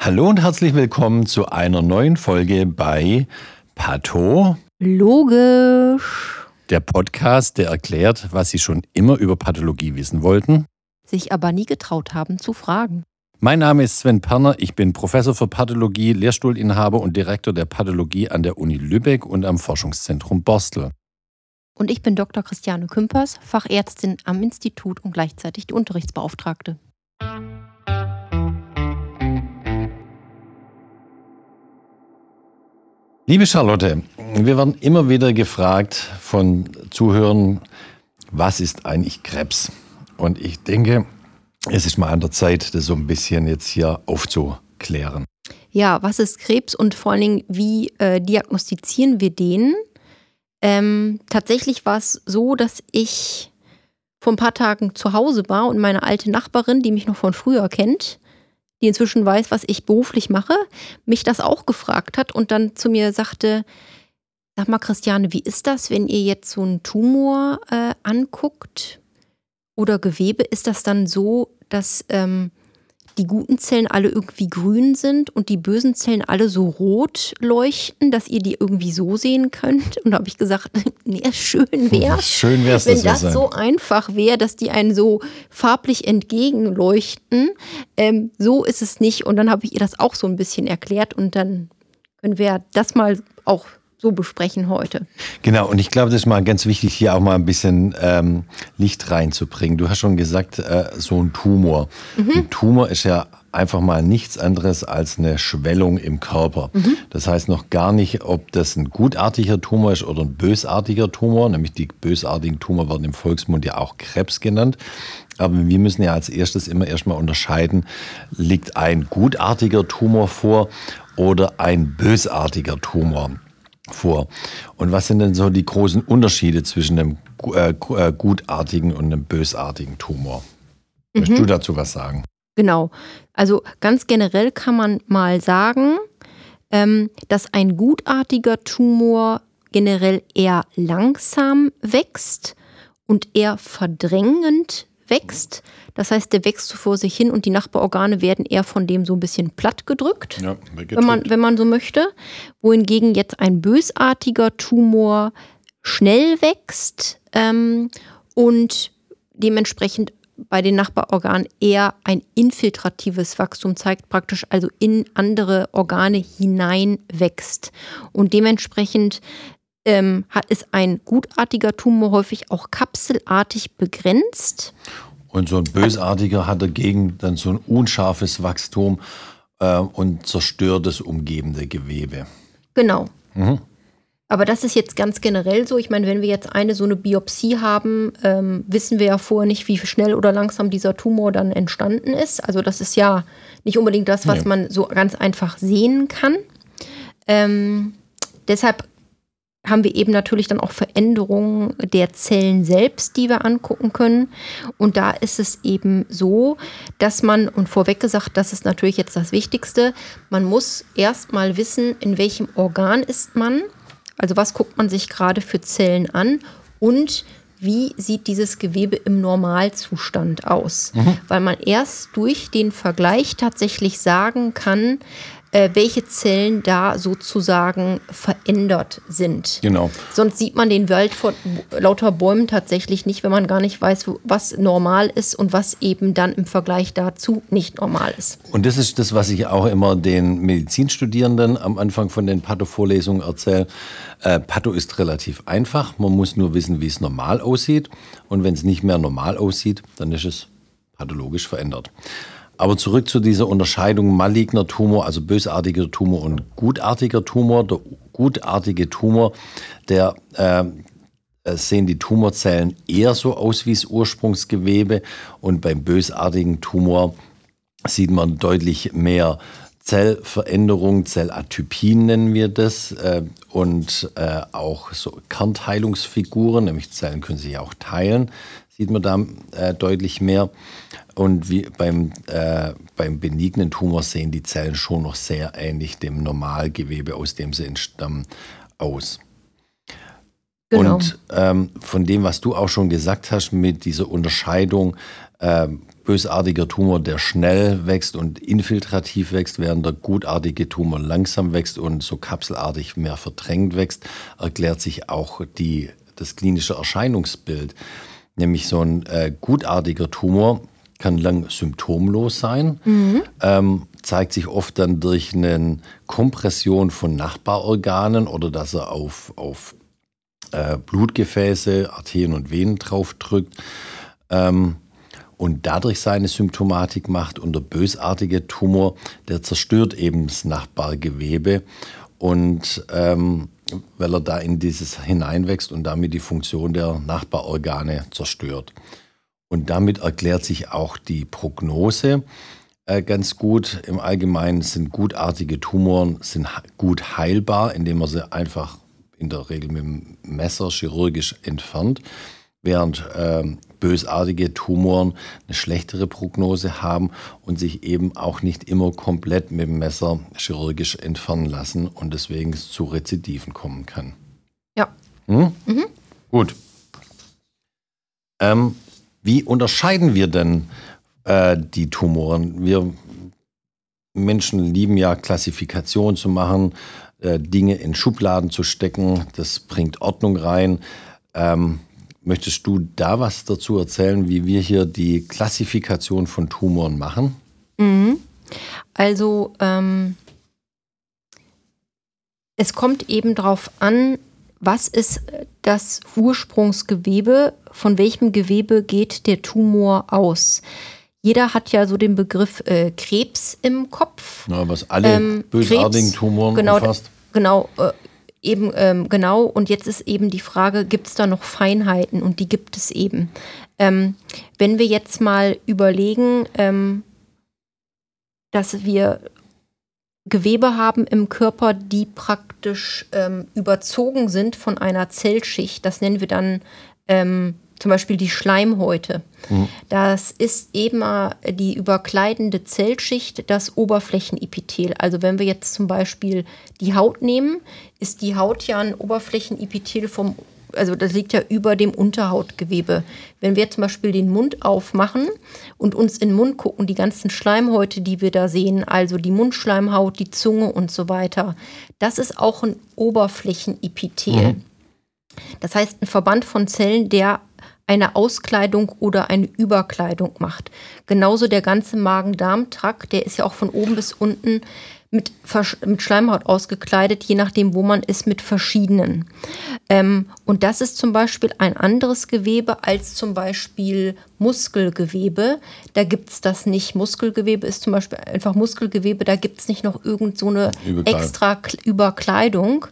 Hallo und herzlich willkommen zu einer neuen Folge bei Patho. Logisch. Der Podcast, der erklärt, was Sie schon immer über Pathologie wissen wollten, sich aber nie getraut haben zu fragen. Mein Name ist Sven Perner, ich bin Professor für Pathologie, Lehrstuhlinhaber und Direktor der Pathologie an der Uni Lübeck und am Forschungszentrum Borstel. Und ich bin Dr. Christiane Kümpers, Fachärztin am Institut und gleichzeitig die Unterrichtsbeauftragte. Liebe Charlotte, wir werden immer wieder gefragt von Zuhörern, was ist eigentlich Krebs? Und ich denke, es ist mal an der Zeit, das so ein bisschen jetzt hier aufzuklären. Ja, was ist Krebs und vor allen Dingen, wie äh, diagnostizieren wir den? Ähm, tatsächlich war es so, dass ich vor ein paar Tagen zu Hause war und meine alte Nachbarin, die mich noch von früher kennt, die inzwischen weiß, was ich beruflich mache, mich das auch gefragt hat und dann zu mir sagte, sag mal Christiane, wie ist das, wenn ihr jetzt so einen Tumor äh, anguckt oder Gewebe? Ist das dann so, dass ähm, die guten Zellen alle irgendwie grün sind und die bösen Zellen alle so rot leuchten, dass ihr die irgendwie so sehen könnt. Und da habe ich gesagt, nee, schön wäre schön wär's, wenn das, das so einfach wäre, dass die einen so farblich entgegenleuchten. Ähm, so ist es nicht. Und dann habe ich ihr das auch so ein bisschen erklärt und dann können wir das mal auch so besprechen heute. Genau, und ich glaube, das ist mal ganz wichtig, hier auch mal ein bisschen ähm, Licht reinzubringen. Du hast schon gesagt, äh, so ein Tumor. Mhm. Ein Tumor ist ja einfach mal nichts anderes als eine Schwellung im Körper. Mhm. Das heißt noch gar nicht, ob das ein gutartiger Tumor ist oder ein bösartiger Tumor. Nämlich die bösartigen Tumor werden im Volksmund ja auch Krebs genannt. Aber wir müssen ja als erstes immer erstmal unterscheiden, liegt ein gutartiger Tumor vor oder ein bösartiger Tumor vor. Und was sind denn so die großen Unterschiede zwischen einem äh, äh, gutartigen und einem bösartigen Tumor? Mhm. Möchtest du dazu was sagen? Genau. Also ganz generell kann man mal sagen, ähm, dass ein gutartiger Tumor generell eher langsam wächst und eher verdrängend wächst. Das heißt, der wächst so vor sich hin und die Nachbarorgane werden eher von dem so ein bisschen platt gedrückt, ja, wenn, man, wenn man so möchte. Wohingegen jetzt ein bösartiger Tumor schnell wächst ähm, und dementsprechend bei den Nachbarorganen eher ein infiltratives Wachstum zeigt, praktisch also in andere Organe hinein wächst. Und dementsprechend ähm, hat, ist ein gutartiger Tumor häufig auch kapselartig begrenzt. Und so ein bösartiger hat dagegen dann so ein unscharfes Wachstum äh, und zerstört das umgebende Gewebe. Genau. Mhm. Aber das ist jetzt ganz generell so. Ich meine, wenn wir jetzt eine so eine Biopsie haben, ähm, wissen wir ja vorher nicht, wie schnell oder langsam dieser Tumor dann entstanden ist. Also das ist ja nicht unbedingt das, was nee. man so ganz einfach sehen kann. Ähm, deshalb haben wir eben natürlich dann auch Veränderungen der Zellen selbst, die wir angucken können. Und da ist es eben so, dass man, und vorweg gesagt, das ist natürlich jetzt das Wichtigste, man muss erst mal wissen, in welchem Organ ist man, also was guckt man sich gerade für Zellen an und wie sieht dieses Gewebe im Normalzustand aus. Mhm. Weil man erst durch den Vergleich tatsächlich sagen kann, äh, welche Zellen da sozusagen verändert sind. Genau. Sonst sieht man den Wald vor lauter Bäumen tatsächlich nicht, wenn man gar nicht weiß, was normal ist und was eben dann im Vergleich dazu nicht normal ist. Und das ist das, was ich auch immer den Medizinstudierenden am Anfang von den Patho-Vorlesungen erzähle. Äh, Patho ist relativ einfach. Man muss nur wissen, wie es normal aussieht. Und wenn es nicht mehr normal aussieht, dann ist es pathologisch verändert. Aber zurück zu dieser Unterscheidung maligner Tumor, also bösartiger Tumor und gutartiger Tumor. Der gutartige Tumor, der äh, sehen die Tumorzellen eher so aus wie das Ursprungsgewebe und beim bösartigen Tumor sieht man deutlich mehr Zellveränderung, Zellatypien nennen wir das äh, und äh, auch so Kernteilungsfiguren, nämlich Zellen können sich auch teilen, sieht man da äh, deutlich mehr. Und wie beim, äh, beim benignen Tumor sehen die Zellen schon noch sehr ähnlich dem Normalgewebe, aus dem sie entstammen, aus. Genau. Und ähm, von dem, was du auch schon gesagt hast, mit dieser Unterscheidung äh, bösartiger Tumor, der schnell wächst und infiltrativ wächst, während der gutartige Tumor langsam wächst und so kapselartig mehr verdrängt wächst, erklärt sich auch die, das klinische Erscheinungsbild. Nämlich so ein äh, gutartiger Tumor kann lang symptomlos sein, mhm. ähm, zeigt sich oft dann durch eine Kompression von Nachbarorganen oder dass er auf, auf äh, Blutgefäße, Arterien und Venen draufdrückt ähm, und dadurch seine Symptomatik macht. Und der bösartige Tumor, der zerstört eben das Nachbargewebe und ähm, weil er da in dieses hineinwächst und damit die Funktion der Nachbarorgane zerstört. Und damit erklärt sich auch die Prognose äh, ganz gut. Im Allgemeinen sind gutartige Tumoren sind gut heilbar, indem man sie einfach in der Regel mit dem Messer chirurgisch entfernt, während äh, bösartige Tumoren eine schlechtere Prognose haben und sich eben auch nicht immer komplett mit dem Messer chirurgisch entfernen lassen und deswegen zu Rezidiven kommen kann. Ja. Hm? Mhm. Gut. Ähm, wie unterscheiden wir denn äh, die Tumoren? Wir Menschen lieben ja Klassifikation zu machen, äh, Dinge in Schubladen zu stecken. Das bringt Ordnung rein. Ähm, möchtest du da was dazu erzählen, wie wir hier die Klassifikation von Tumoren machen? Mhm. Also ähm, es kommt eben darauf an, was ist das Ursprungsgewebe, von welchem Gewebe geht der Tumor aus. Jeder hat ja so den Begriff äh, Krebs im Kopf. Ja, was alle ähm, bösartigen Krebs, Tumoren genau, umfasst. Genau, äh, eben ähm, genau. Und jetzt ist eben die Frage, gibt es da noch Feinheiten? Und die gibt es eben. Ähm, wenn wir jetzt mal überlegen, ähm, dass wir Gewebe haben im Körper, die praktisch ähm, überzogen sind von einer Zellschicht. Das nennen wir dann ähm, zum Beispiel die Schleimhäute. Mhm. Das ist eben die überkleidende Zellschicht, das Oberflächenepithel. Also wenn wir jetzt zum Beispiel die Haut nehmen, ist die Haut ja ein Oberflächenepithel vom also das liegt ja über dem Unterhautgewebe. Wenn wir zum Beispiel den Mund aufmachen und uns in den Mund gucken, die ganzen Schleimhäute, die wir da sehen, also die Mundschleimhaut, die Zunge und so weiter, das ist auch ein Oberflächenepithel. Mhm. Das heißt, ein Verband von Zellen, der eine Auskleidung oder eine Überkleidung macht. Genauso der ganze Magen-Darm-Trakt, der ist ja auch von oben bis unten mit, mit Schleimhaut ausgekleidet, je nachdem, wo man ist, mit verschiedenen. Ähm, und das ist zum Beispiel ein anderes Gewebe als zum Beispiel Muskelgewebe. Da gibt es das nicht. Muskelgewebe ist zum Beispiel einfach Muskelgewebe, da gibt es nicht noch irgend so eine extra Überkleidung.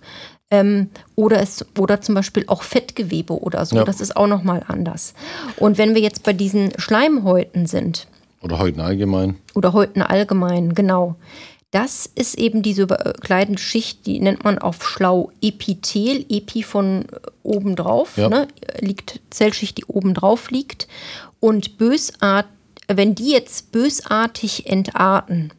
Ähm, oder, es, oder zum Beispiel auch Fettgewebe oder so. Ja. Das ist auch nochmal anders. Und wenn wir jetzt bei diesen Schleimhäuten sind. Oder Häuten allgemein. Oder Häuten allgemein, genau das ist eben diese überkleidende Schicht, die nennt man auf schlau Epithel, Epi von äh, oben drauf, ja. ne, liegt Zellschicht, die oben drauf liegt. Und bösart, wenn die jetzt bösartig entarten,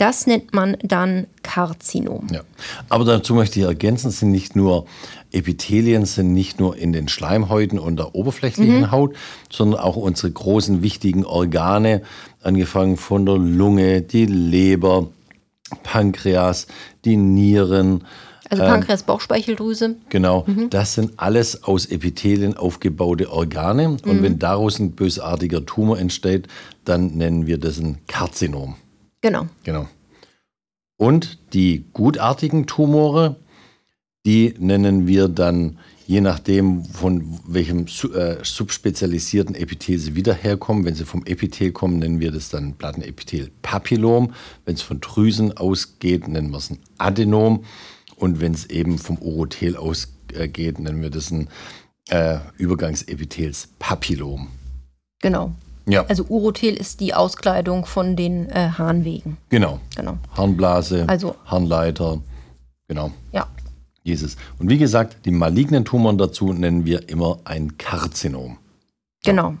das nennt man dann Karzinom. Ja. Aber dazu möchte ich ergänzen, sind nicht nur Epithelien sind nicht nur in den Schleimhäuten und der oberflächlichen mhm. Haut, sondern auch unsere großen wichtigen Organe, angefangen von der Lunge, die Leber, Pankreas, die Nieren. Also Pankreas, Bauchspeicheldrüse. Genau, mhm. das sind alles aus Epithelien aufgebaute Organe. Und mhm. wenn daraus ein bösartiger Tumor entsteht, dann nennen wir das ein Karzinom. Genau. Genau. Und die gutartigen Tumore, die nennen wir dann je nachdem, von welchem äh, subspezialisierten Epithel sie wieder herkommen. Wenn sie vom Epithel kommen, nennen wir das dann Plattenepithel Papillom. Wenn es von Drüsen ausgeht, nennen wir es ein Adenom. Und wenn es eben vom Urothel ausgeht, nennen wir das ein äh, Übergangsepithels Papillom. Genau. Ja. Also Urothel ist die Auskleidung von den äh, Harnwegen. Genau. genau. Harnblase, also, Harnleiter. Genau. Ja. Jesus. Und wie gesagt, die malignen Tumoren dazu nennen wir immer ein Karzinom. Genau.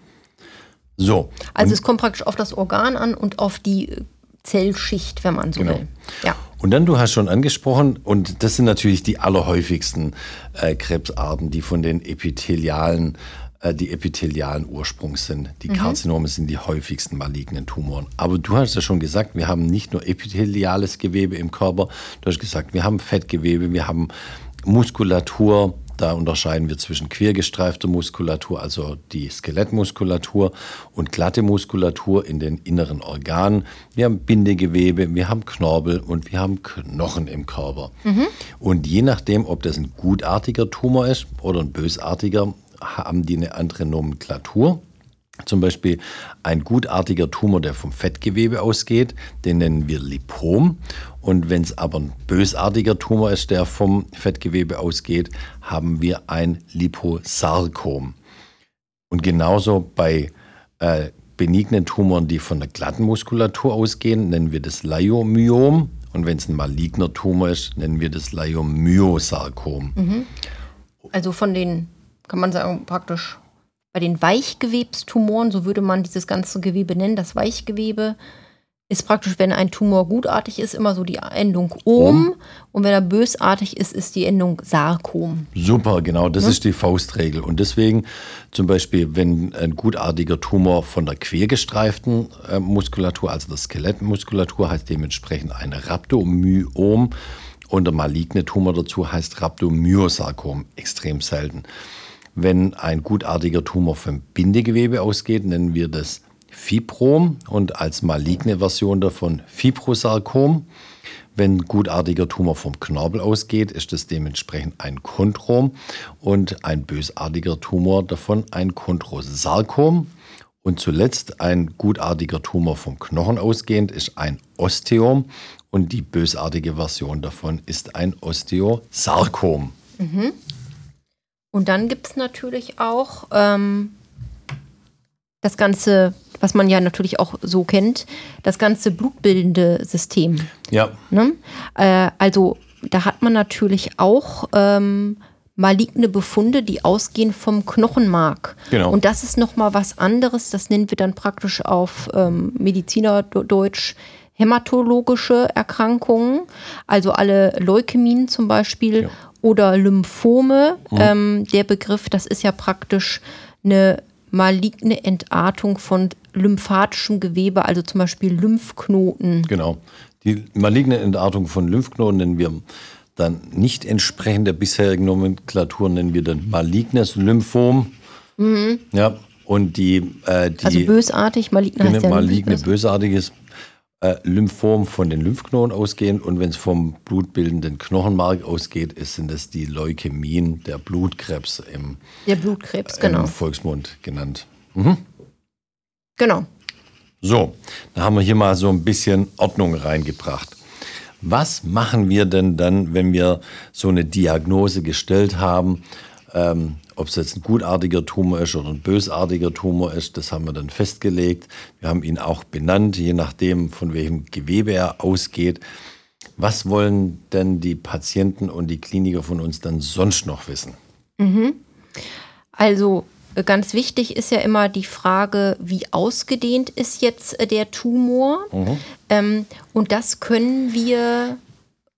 So. Also es kommt praktisch auf das Organ an und auf die Zellschicht, wenn man so genau. will. Ja. Und dann, du hast schon angesprochen, und das sind natürlich die allerhäufigsten äh, Krebsarten, die von den epithelialen äh, die epithelialen Ursprungs sind. Die mhm. Karzinome sind die häufigsten malignen Tumoren. Aber du hast ja schon gesagt, wir haben nicht nur epitheliales Gewebe im Körper, du hast gesagt, wir haben Fettgewebe, wir haben Muskulatur, da unterscheiden wir zwischen quergestreifter Muskulatur, also die Skelettmuskulatur, und glatte Muskulatur in den inneren Organen. Wir haben Bindegewebe, wir haben Knorpel und wir haben Knochen im Körper. Mhm. Und je nachdem, ob das ein gutartiger Tumor ist oder ein bösartiger, haben die eine andere Nomenklatur. Zum Beispiel ein gutartiger Tumor, der vom Fettgewebe ausgeht, den nennen wir Lipom. Und wenn es aber ein bösartiger Tumor ist, der vom Fettgewebe ausgeht, haben wir ein Liposarkom. Und genauso bei äh, benignen Tumoren, die von der glatten Muskulatur ausgehen, nennen wir das Leiomyom. Und wenn es ein maligner Tumor ist, nennen wir das Leiomyosarkom. Mhm. Also von den kann man sagen, praktisch bei den Weichgewebstumoren, so würde man dieses ganze Gewebe nennen, das Weichgewebe, ist praktisch, wenn ein Tumor gutartig ist, immer so die Endung Om. Und wenn er bösartig ist, ist die Endung Sarkom. Super, genau, das ja? ist die Faustregel. Und deswegen zum Beispiel, wenn ein gutartiger Tumor von der quergestreiften äh, Muskulatur, also der Skelettmuskulatur, heißt dementsprechend ein Rhabdomyom. Und der maligne Tumor dazu heißt Rhabdomyosarkom, extrem selten. Wenn ein gutartiger Tumor vom Bindegewebe ausgeht, nennen wir das Fibrom und als maligne Version davon Fibrosarkom. Wenn gutartiger Tumor vom Knorpel ausgeht, ist es dementsprechend ein Chondrom und ein bösartiger Tumor davon ein Chondrosarkom. Und zuletzt ein gutartiger Tumor vom Knochen ausgehend ist ein Osteom und die bösartige Version davon ist ein Osteosarkom. Mhm. Und dann gibt es natürlich auch ähm, das ganze, was man ja natürlich auch so kennt, das ganze blutbildende System. Ja. Ne? Äh, also da hat man natürlich auch ähm, maligne Befunde, die ausgehen vom Knochenmark. Genau. Und das ist nochmal was anderes. Das nennen wir dann praktisch auf ähm, Medizinerdeutsch hämatologische Erkrankungen, also alle Leukämien zum Beispiel. Ja oder Lymphome. Mhm. Ähm, der Begriff, das ist ja praktisch eine maligne Entartung von lymphatischem Gewebe, also zum Beispiel Lymphknoten. Genau. Die maligne Entartung von Lymphknoten nennen wir dann nicht entsprechend der bisherigen Nomenklatur, nennen wir dann malignes Lymphom. Mhm. Ja, und die, äh, die. Also bösartig, maligne heißt ja Maligne, bösartiges äh, Lymphom von den Lymphknoten ausgehen und wenn es vom blutbildenden Knochenmark ausgeht, ist, sind es die Leukämien, der Blutkrebs im, der Blutkrebs, äh, genau. Volksmund genannt. Mhm. Genau. So, da haben wir hier mal so ein bisschen Ordnung reingebracht. Was machen wir denn dann, wenn wir so eine Diagnose gestellt haben? Ähm, ob es jetzt ein gutartiger Tumor ist oder ein bösartiger Tumor ist, das haben wir dann festgelegt. Wir haben ihn auch benannt, je nachdem, von welchem Gewebe er ausgeht. Was wollen denn die Patienten und die Kliniker von uns dann sonst noch wissen? Mhm. Also äh, ganz wichtig ist ja immer die Frage, wie ausgedehnt ist jetzt äh, der Tumor? Mhm. Ähm, und das können wir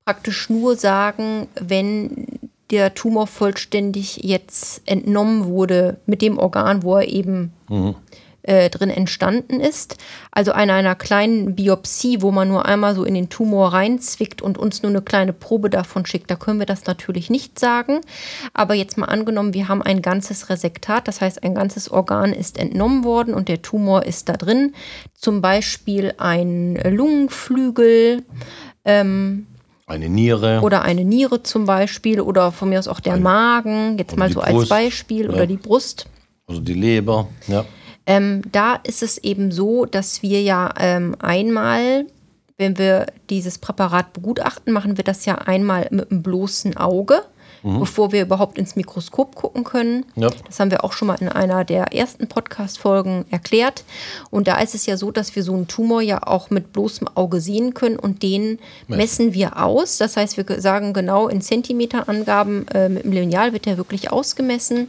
praktisch nur sagen, wenn der Tumor vollständig jetzt entnommen wurde mit dem Organ, wo er eben mhm. äh, drin entstanden ist. Also an einer kleinen Biopsie, wo man nur einmal so in den Tumor reinzwickt und uns nur eine kleine Probe davon schickt, da können wir das natürlich nicht sagen. Aber jetzt mal angenommen, wir haben ein ganzes Resektat, das heißt ein ganzes Organ ist entnommen worden und der Tumor ist da drin. Zum Beispiel ein Lungenflügel. Ähm, eine Niere. Oder eine Niere zum Beispiel oder von mir aus auch der eine, Magen, jetzt mal so Brust, als Beispiel, ja. oder die Brust. Also die Leber, ja. Ähm, da ist es eben so, dass wir ja ähm, einmal, wenn wir dieses Präparat begutachten, machen wir das ja einmal mit einem bloßen Auge mhm. bevor wir überhaupt ins Mikroskop gucken können. Ja. Das haben wir auch schon mal in einer der ersten Podcast-Folgen erklärt. Und da ist es ja so, dass wir so einen Tumor ja auch mit bloßem Auge sehen können und den messen wir aus. Das heißt, wir sagen genau in Zentimeterangaben äh, mit dem Lineal wird der wirklich ausgemessen.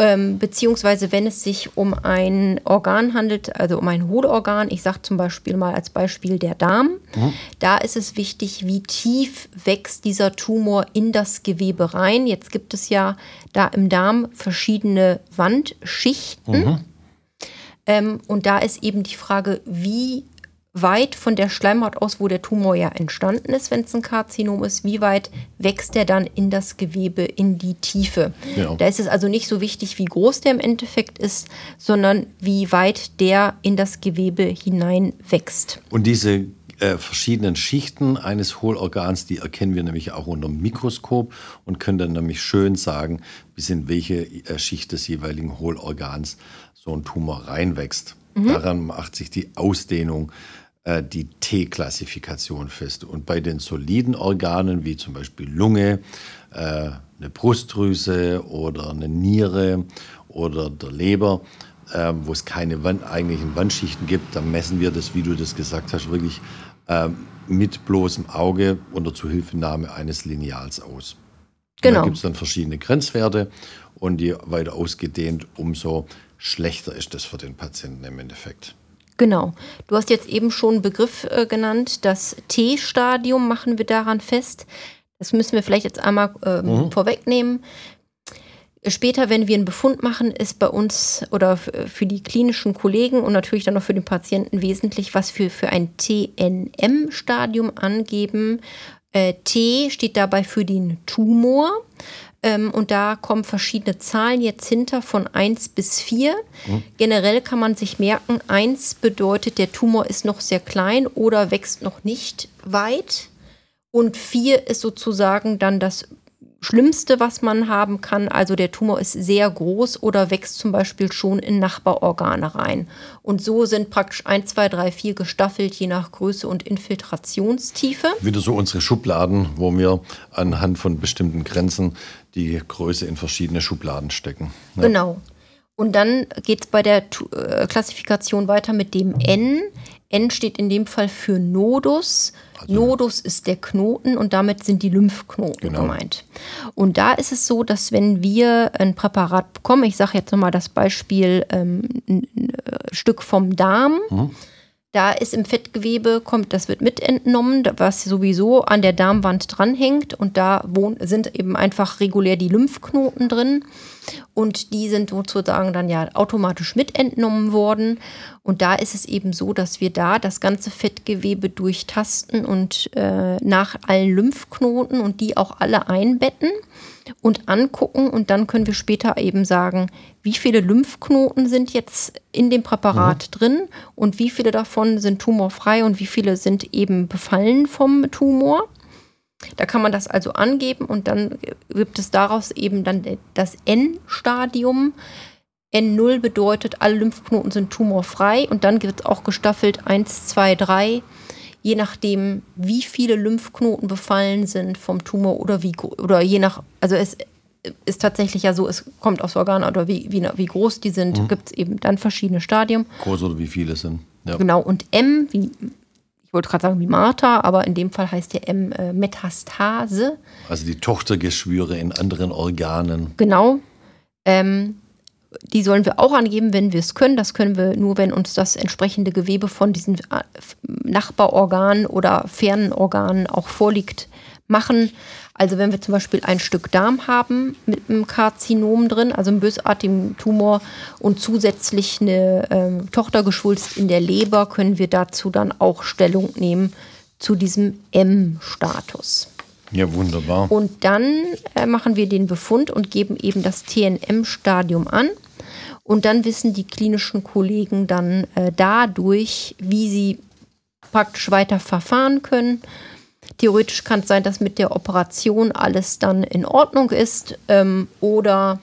Ähm, beziehungsweise wenn es sich um ein Organ handelt, also um ein Hohlorgan, ich sage zum Beispiel mal als Beispiel der Darm, mhm. da ist es wichtig, wie tief wächst dieser Tumor in das Gewebe rein. Jetzt gibt es ja da im Darm verschiedene Wandschichten. Mhm. Ähm, und da ist eben die Frage, wie weit von der Schleimhaut aus, wo der Tumor ja entstanden ist, wenn es ein Karzinom ist, wie weit wächst der dann in das Gewebe, in die Tiefe. Ja. Da ist es also nicht so wichtig, wie groß der im Endeffekt ist, sondern wie weit der in das Gewebe hinein wächst. Und diese äh, verschiedenen Schichten eines Hohlorgans, die erkennen wir nämlich auch unter dem Mikroskop und können dann nämlich schön sagen, bis in welche äh, Schicht des jeweiligen Hohlorgans so ein Tumor reinwächst. Mhm. Daran macht sich die Ausdehnung äh, die T-Klassifikation fest. Und bei den soliden Organen, wie zum Beispiel Lunge, äh, eine Brustdrüse oder eine Niere oder der Leber, äh, wo es keine Wand, eigentlichen Wandschichten gibt, dann messen wir das, wie du das gesagt hast, wirklich äh, mit bloßem Auge unter Zuhilfenahme eines Lineals aus. Genau. Da gibt es dann verschiedene Grenzwerte und je weiter ausgedehnt, umso schlechter ist das für den Patienten im Endeffekt. Genau. Du hast jetzt eben schon einen Begriff äh, genannt. Das T-Stadium machen wir daran fest. Das müssen wir vielleicht jetzt einmal ähm, mhm. vorwegnehmen. Später, wenn wir einen Befund machen, ist bei uns oder für die klinischen Kollegen und natürlich dann auch für den Patienten wesentlich, was wir für ein TNM-Stadium angeben. Äh, T steht dabei für den Tumor. Ähm, und da kommen verschiedene Zahlen jetzt hinter von 1 bis 4. Mhm. Generell kann man sich merken, 1 bedeutet, der Tumor ist noch sehr klein oder wächst noch nicht weit. Und 4 ist sozusagen dann das Schlimmste, was man haben kann. Also der Tumor ist sehr groß oder wächst zum Beispiel schon in Nachbarorgane rein. Und so sind praktisch 1, 2, 3, 4 gestaffelt, je nach Größe und Infiltrationstiefe. Wieder so unsere Schubladen, wo wir anhand von bestimmten Grenzen die Größe in verschiedene Schubladen stecken. Ja. Genau. Und dann geht es bei der äh, Klassifikation weiter mit dem N. N steht in dem Fall für Nodus. Also Nodus ist der Knoten und damit sind die Lymphknoten genau. gemeint. Und da ist es so, dass wenn wir ein Präparat bekommen, ich sage jetzt nochmal das Beispiel ähm, ein, ein Stück vom Darm, mhm. Da ist im Fettgewebe, kommt, das wird mitentnommen, was sowieso an der Darmwand dranhängt. Und da wohn, sind eben einfach regulär die Lymphknoten drin. Und die sind sozusagen dann ja automatisch mitentnommen worden. Und da ist es eben so, dass wir da das ganze Fettgewebe durchtasten und äh, nach allen Lymphknoten und die auch alle einbetten und angucken. Und dann können wir später eben sagen, wie viele Lymphknoten sind jetzt in dem Präparat mhm. drin und wie viele davon sind tumorfrei und wie viele sind eben befallen vom Tumor. Da kann man das also angeben und dann gibt es daraus eben dann das N-Stadium. N0 bedeutet, alle Lymphknoten sind tumorfrei und dann wird auch gestaffelt 1, 2, 3 je nachdem, wie viele Lymphknoten befallen sind vom Tumor oder wie oder je nach, also es ist tatsächlich ja so, es kommt aus Organen oder wie, wie, wie groß die sind, mhm. gibt es eben dann verschiedene Stadien. Groß oder wie viele sind. Ja. Genau, und M, wie, ich wollte gerade sagen wie Martha, aber in dem Fall heißt der M äh, Metastase. Also die Tochtergeschwüre in anderen Organen. Genau. Ähm, die sollen wir auch angeben, wenn wir es können. Das können wir nur, wenn uns das entsprechende Gewebe von diesen äh, Nachbarorganen oder fernen Organen auch vorliegt, machen. Also wenn wir zum Beispiel ein Stück Darm haben mit einem Karzinom drin, also einem bösartigen Tumor und zusätzlich eine ähm, Tochtergeschwulst in der Leber, können wir dazu dann auch Stellung nehmen zu diesem M-Status. Ja, wunderbar. Und dann äh, machen wir den Befund und geben eben das TNM-Stadium an. Und dann wissen die klinischen Kollegen dann äh, dadurch, wie sie praktisch weiter verfahren können. Theoretisch kann es sein, dass mit der Operation alles dann in Ordnung ist ähm, oder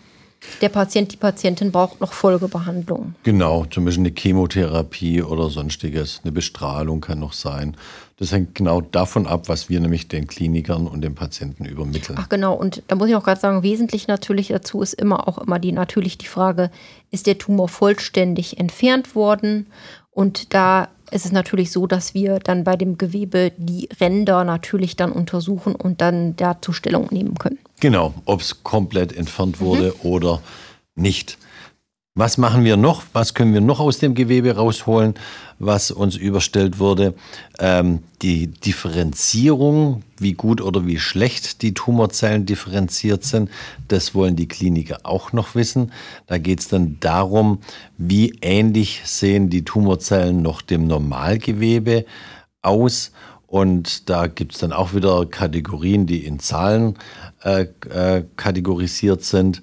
der Patient, die Patientin braucht noch Folgebehandlung. Genau, zum Beispiel eine Chemotherapie oder sonstiges. Eine Bestrahlung kann noch sein. Das hängt genau davon ab, was wir nämlich den Klinikern und den Patienten übermitteln. Ach genau, und da muss ich auch gerade sagen, wesentlich natürlich dazu ist immer auch immer die natürlich die Frage, ist der Tumor vollständig entfernt worden? Und da ist es natürlich so, dass wir dann bei dem Gewebe die Ränder natürlich dann untersuchen und dann dazu Stellung nehmen können. Genau, ob es komplett entfernt wurde mhm. oder nicht. Was machen wir noch? Was können wir noch aus dem Gewebe rausholen, was uns überstellt wurde? Ähm, die Differenzierung, wie gut oder wie schlecht die Tumorzellen differenziert sind, das wollen die Kliniker auch noch wissen. Da geht es dann darum, wie ähnlich sehen die Tumorzellen noch dem Normalgewebe aus. Und da gibt es dann auch wieder Kategorien, die in Zahlen äh, äh, kategorisiert sind.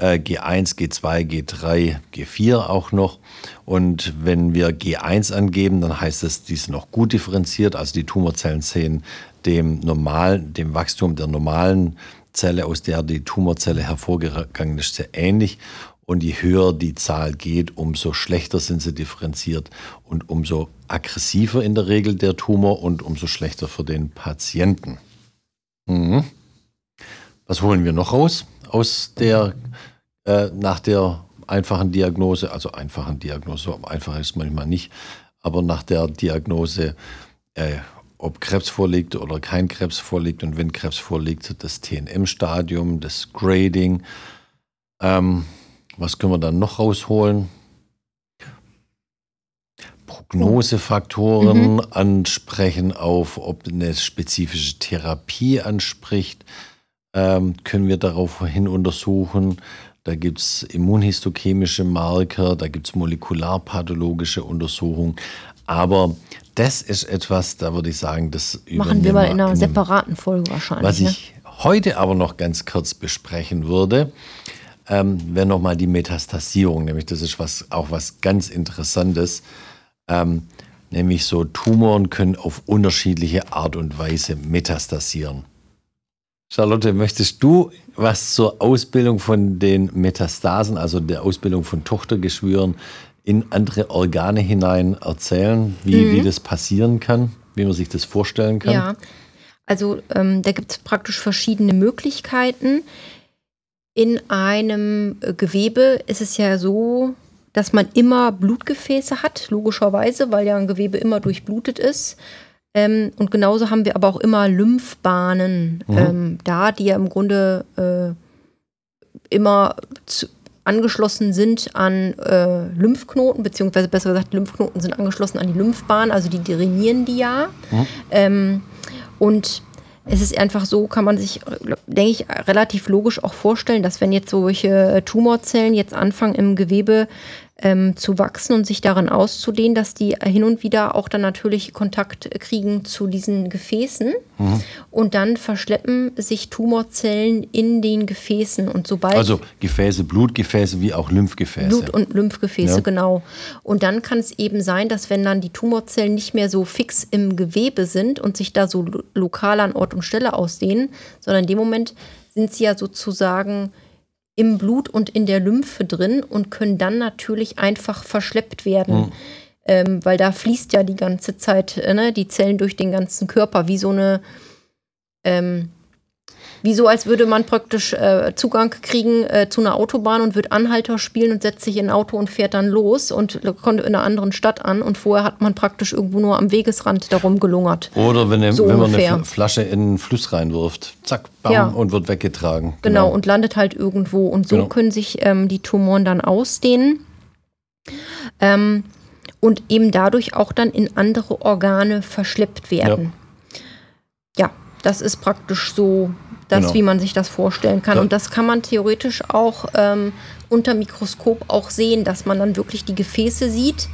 G1, G2, G3, G4 auch noch. Und wenn wir G1 angeben, dann heißt es, die ist noch gut differenziert. Also die Tumorzellen sehen dem normalen, dem Wachstum der normalen Zelle, aus der die Tumorzelle hervorgegangen ist, sehr ähnlich. Und je höher die Zahl geht, umso schlechter sind sie differenziert und umso aggressiver in der Regel der Tumor und umso schlechter für den Patienten. Mhm. Was holen wir noch raus aus der äh, nach der einfachen Diagnose, also einfachen Diagnose, einfach ist manchmal nicht, aber nach der Diagnose, äh, ob Krebs vorliegt oder kein Krebs vorliegt und wenn Krebs vorliegt, das TNM-Stadium, das Grading. Ähm, was können wir dann noch rausholen? Prognosefaktoren mhm. ansprechen auf, ob eine spezifische Therapie anspricht, ähm, können wir daraufhin untersuchen da gibt es immunhistochemische Marker, da gibt es molekularpathologische Untersuchungen. Aber das ist etwas, da würde ich sagen, das machen wir mal in einer in separaten Folge wahrscheinlich. Was ne? ich heute aber noch ganz kurz besprechen würde, ähm, wäre nochmal die Metastasierung. Nämlich, das ist was, auch was ganz Interessantes. Ähm, nämlich so Tumoren können auf unterschiedliche Art und Weise metastasieren. Charlotte, möchtest du was zur Ausbildung von den Metastasen, also der Ausbildung von Tochtergeschwüren in andere Organe hinein erzählen, wie, mhm. wie das passieren kann, wie man sich das vorstellen kann? Ja, also ähm, da gibt es praktisch verschiedene Möglichkeiten. In einem äh, Gewebe ist es ja so, dass man immer Blutgefäße hat, logischerweise, weil ja ein Gewebe immer durchblutet ist. Ähm, und genauso haben wir aber auch immer Lymphbahnen mhm. ähm, da, die ja im Grunde äh, immer zu, angeschlossen sind an äh, Lymphknoten, beziehungsweise besser gesagt, Lymphknoten sind angeschlossen an die Lymphbahn, also die drainieren die ja. Mhm. Ähm, und es ist einfach so, kann man sich, denke ich, relativ logisch auch vorstellen, dass wenn jetzt solche Tumorzellen jetzt anfangen im Gewebe ähm, zu wachsen und sich darin auszudehnen, dass die hin und wieder auch dann natürlich Kontakt kriegen zu diesen Gefäßen mhm. und dann verschleppen sich Tumorzellen in den Gefäßen und sobald also Gefäße, Blutgefäße wie auch Lymphgefäße. Blut- und Lymphgefäße ja. genau. Und dann kann es eben sein, dass wenn dann die Tumorzellen nicht mehr so fix im Gewebe sind und sich da so lokal an Ort und Stelle ausdehnen, sondern in dem Moment sind sie ja sozusagen im Blut und in der Lymphe drin und können dann natürlich einfach verschleppt werden. Mhm. Ähm, weil da fließt ja die ganze Zeit äh, ne, die Zellen durch den ganzen Körper, wie so eine ähm, wie so, als würde man praktisch äh, Zugang kriegen äh, zu einer Autobahn und wird Anhalter spielen und setzt sich in ein Auto und fährt dann los und kommt in einer anderen Stadt an und vorher hat man praktisch irgendwo nur am Wegesrand darum gelungert. Oder wenn, so wenn man eine Flasche in einen Fluss reinwirft, zack, bam, ja. und wird weggetragen. Genau. genau. und landet halt irgendwo. Und so genau. können sich ähm, die Tumoren dann ausdehnen. Ähm, und eben dadurch auch dann in andere Organe verschleppt werden. Ja, ja das ist praktisch so das, genau. wie man sich das vorstellen kann. Ja. Und das kann man theoretisch auch ähm, unter Mikroskop auch sehen, dass man dann wirklich die Gefäße sieht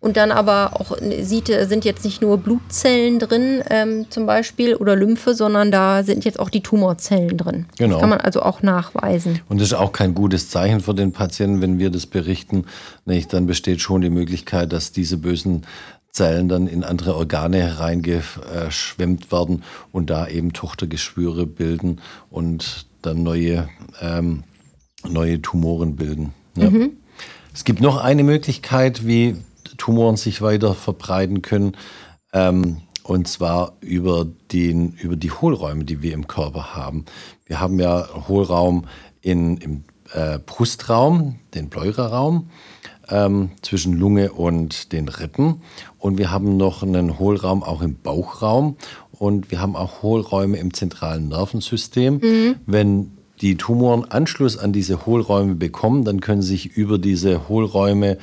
und dann aber auch sieht, sind jetzt nicht nur Blutzellen drin ähm, zum Beispiel oder Lymphe, sondern da sind jetzt auch die Tumorzellen drin. Genau. Das kann man also auch nachweisen. Und das ist auch kein gutes Zeichen für den Patienten, wenn wir das berichten. Nicht? Dann besteht schon die Möglichkeit, dass diese bösen Zellen dann in andere Organe hereingeschwemmt werden und da eben Tochtergeschwüre bilden und dann neue, ähm, neue Tumoren bilden. Ja. Mhm. Es gibt noch eine Möglichkeit, wie Tumoren sich weiter verbreiten können, ähm, und zwar über, den, über die Hohlräume, die wir im Körper haben. Wir haben ja Hohlraum in, im äh, Brustraum, den Pleuraraum ähm, zwischen Lunge und den Rippen. Und wir haben noch einen Hohlraum auch im Bauchraum. Und wir haben auch Hohlräume im zentralen Nervensystem. Mhm. Wenn die Tumoren Anschluss an diese Hohlräume bekommen, dann können sich über diese Hohlräume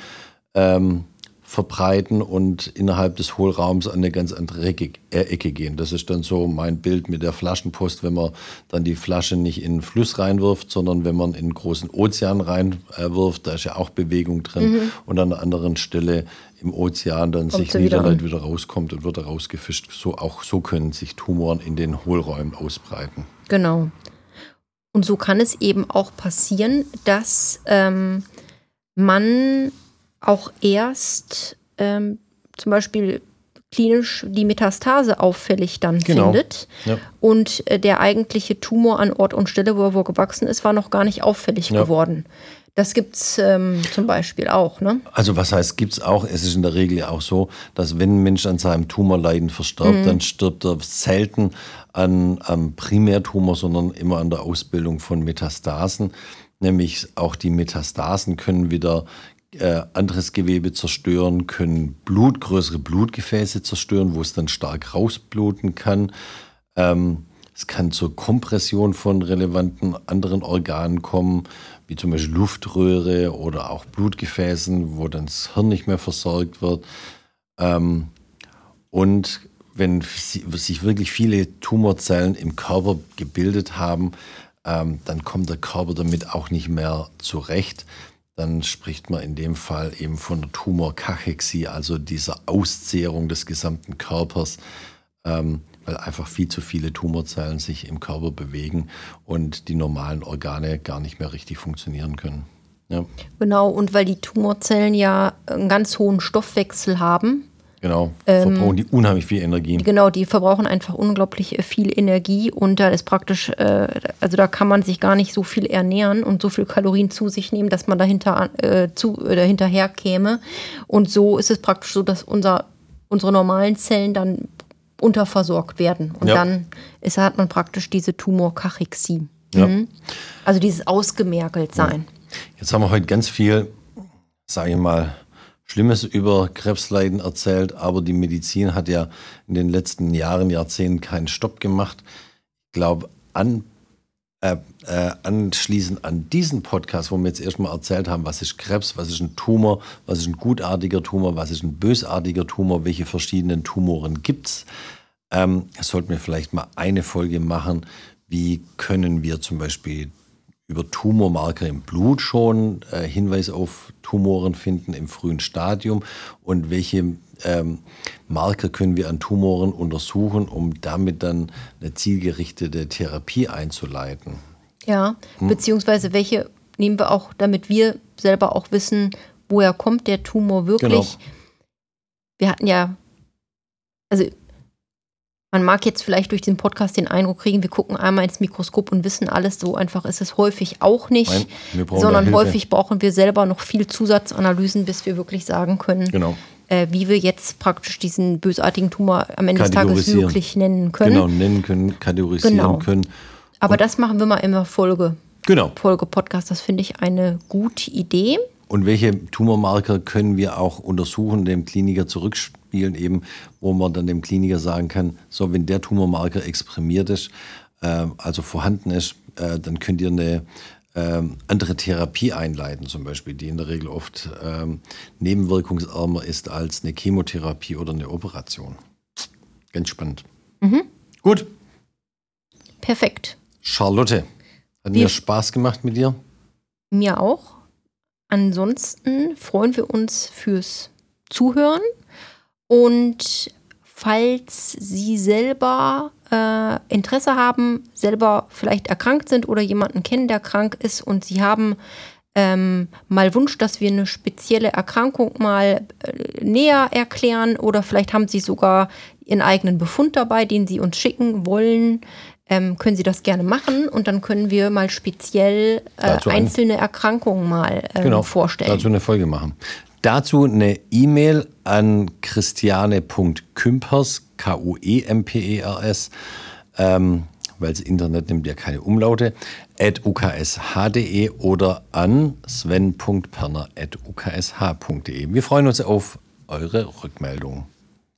ähm, verbreiten und innerhalb des Hohlraums an eine ganz andere Ecke, äh, Ecke, gehen. Das ist dann so mein Bild mit der Flaschenpost, wenn man dann die Flasche nicht in einen Fluss reinwirft, sondern wenn man in einen großen Ozean reinwirft, da ist ja auch Bewegung drin mhm. und an einer anderen Stelle im Ozean dann Kommt sich niederleitet, wieder, wieder rauskommt und wird rausgefischt. So, auch so können sich Tumoren in den Hohlräumen ausbreiten. Genau. Und so kann es eben auch passieren, dass ähm, man auch erst ähm, zum Beispiel klinisch die Metastase auffällig dann genau. findet. Ja. Und äh, der eigentliche Tumor an Ort und Stelle, wo er gewachsen ist, war noch gar nicht auffällig ja. geworden. Das gibt es ähm, zum Beispiel auch, ne? Also was heißt gibt es auch? Es ist in der Regel auch so, dass wenn ein Mensch an seinem Tumorleiden verstirbt, mhm. dann stirbt er selten an am Primärtumor, sondern immer an der Ausbildung von Metastasen. Nämlich auch die Metastasen können wieder äh, anderes Gewebe zerstören, können Blut, größere Blutgefäße zerstören, wo es dann stark rausbluten kann. Ähm, es kann zur Kompression von relevanten anderen Organen kommen, wie zum Beispiel Luftröhre oder auch Blutgefäßen, wo dann das Hirn nicht mehr versorgt wird. Ähm, und wenn sich wirklich viele Tumorzellen im Körper gebildet haben, ähm, dann kommt der Körper damit auch nicht mehr zurecht dann spricht man in dem Fall eben von der Tumorkachexie, also dieser Auszehrung des gesamten Körpers, ähm, weil einfach viel zu viele Tumorzellen sich im Körper bewegen und die normalen Organe gar nicht mehr richtig funktionieren können. Ja. Genau, und weil die Tumorzellen ja einen ganz hohen Stoffwechsel haben, Genau, ähm, verbrauchen die unheimlich viel Energie. Genau, die verbrauchen einfach unglaublich äh, viel Energie und da ist praktisch, äh, also da kann man sich gar nicht so viel ernähren und so viel Kalorien zu sich nehmen, dass man dahinter äh, zu, äh, dahinterher käme. Und so ist es praktisch so, dass unser, unsere normalen Zellen dann unterversorgt werden. Und ja. dann ist, hat man praktisch diese Tumorkachexie. Ja. Mhm. Also dieses Ausgemergelt-Sein. Ja. Jetzt haben wir heute ganz viel, sage ich mal, Schlimmes über Krebsleiden erzählt, aber die Medizin hat ja in den letzten Jahren, Jahrzehnten keinen Stopp gemacht. Ich glaube, an, äh, äh, anschließend an diesen Podcast, wo wir jetzt erstmal erzählt haben, was ist Krebs, was ist ein Tumor, was ist ein gutartiger Tumor, was ist ein bösartiger Tumor, welche verschiedenen Tumoren gibt es, ähm, sollten wir vielleicht mal eine Folge machen, wie können wir zum Beispiel über Tumormarker im Blut schon äh, Hinweis auf Tumoren finden im frühen Stadium und welche ähm, Marker können wir an Tumoren untersuchen, um damit dann eine zielgerichtete Therapie einzuleiten. Ja, hm? beziehungsweise welche nehmen wir auch, damit wir selber auch wissen, woher kommt der Tumor wirklich. Genau. Wir hatten ja, also man mag jetzt vielleicht durch den Podcast den Eindruck kriegen, wir gucken einmal ins Mikroskop und wissen alles. So einfach ist es häufig auch nicht, Nein, sondern häufig brauchen wir selber noch viel Zusatzanalysen, bis wir wirklich sagen können, genau. äh, wie wir jetzt praktisch diesen bösartigen Tumor am Ende des Tages wirklich nennen können. Genau, nennen können, kategorisieren genau. können. Aber und das machen wir mal immer Folge. Genau. Folge Podcast, das finde ich eine gute Idee. Und welche Tumormarker können wir auch untersuchen, dem Kliniker zurückspielen, eben, wo man dann dem Kliniker sagen kann, so, wenn der Tumormarker exprimiert ist, äh, also vorhanden ist, äh, dann könnt ihr eine äh, andere Therapie einleiten, zum Beispiel, die in der Regel oft ähm, nebenwirkungsärmer ist als eine Chemotherapie oder eine Operation. Ganz spannend. Mhm. Gut. Perfekt. Charlotte, hat wir mir Spaß gemacht mit dir? Mir auch. Ansonsten freuen wir uns fürs Zuhören. Und falls Sie selber äh, Interesse haben, selber vielleicht erkrankt sind oder jemanden kennen, der krank ist und Sie haben ähm, mal Wunsch, dass wir eine spezielle Erkrankung mal äh, näher erklären oder vielleicht haben Sie sogar Ihren eigenen Befund dabei, den Sie uns schicken wollen, ähm, können Sie das gerne machen und dann können wir mal speziell äh, einzelne ein. Erkrankungen mal ähm, genau, vorstellen. Dazu eine Folge machen. Dazu eine E-Mail an christiane.kümpers, K-U-E-M-P-E-R-S, ähm, weil das Internet nimmt ja keine Umlaute, at uksh.de oder an sven.perner.uksh.de. Wir freuen uns auf eure Rückmeldung.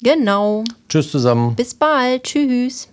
Genau. Tschüss zusammen. Bis bald. Tschüss.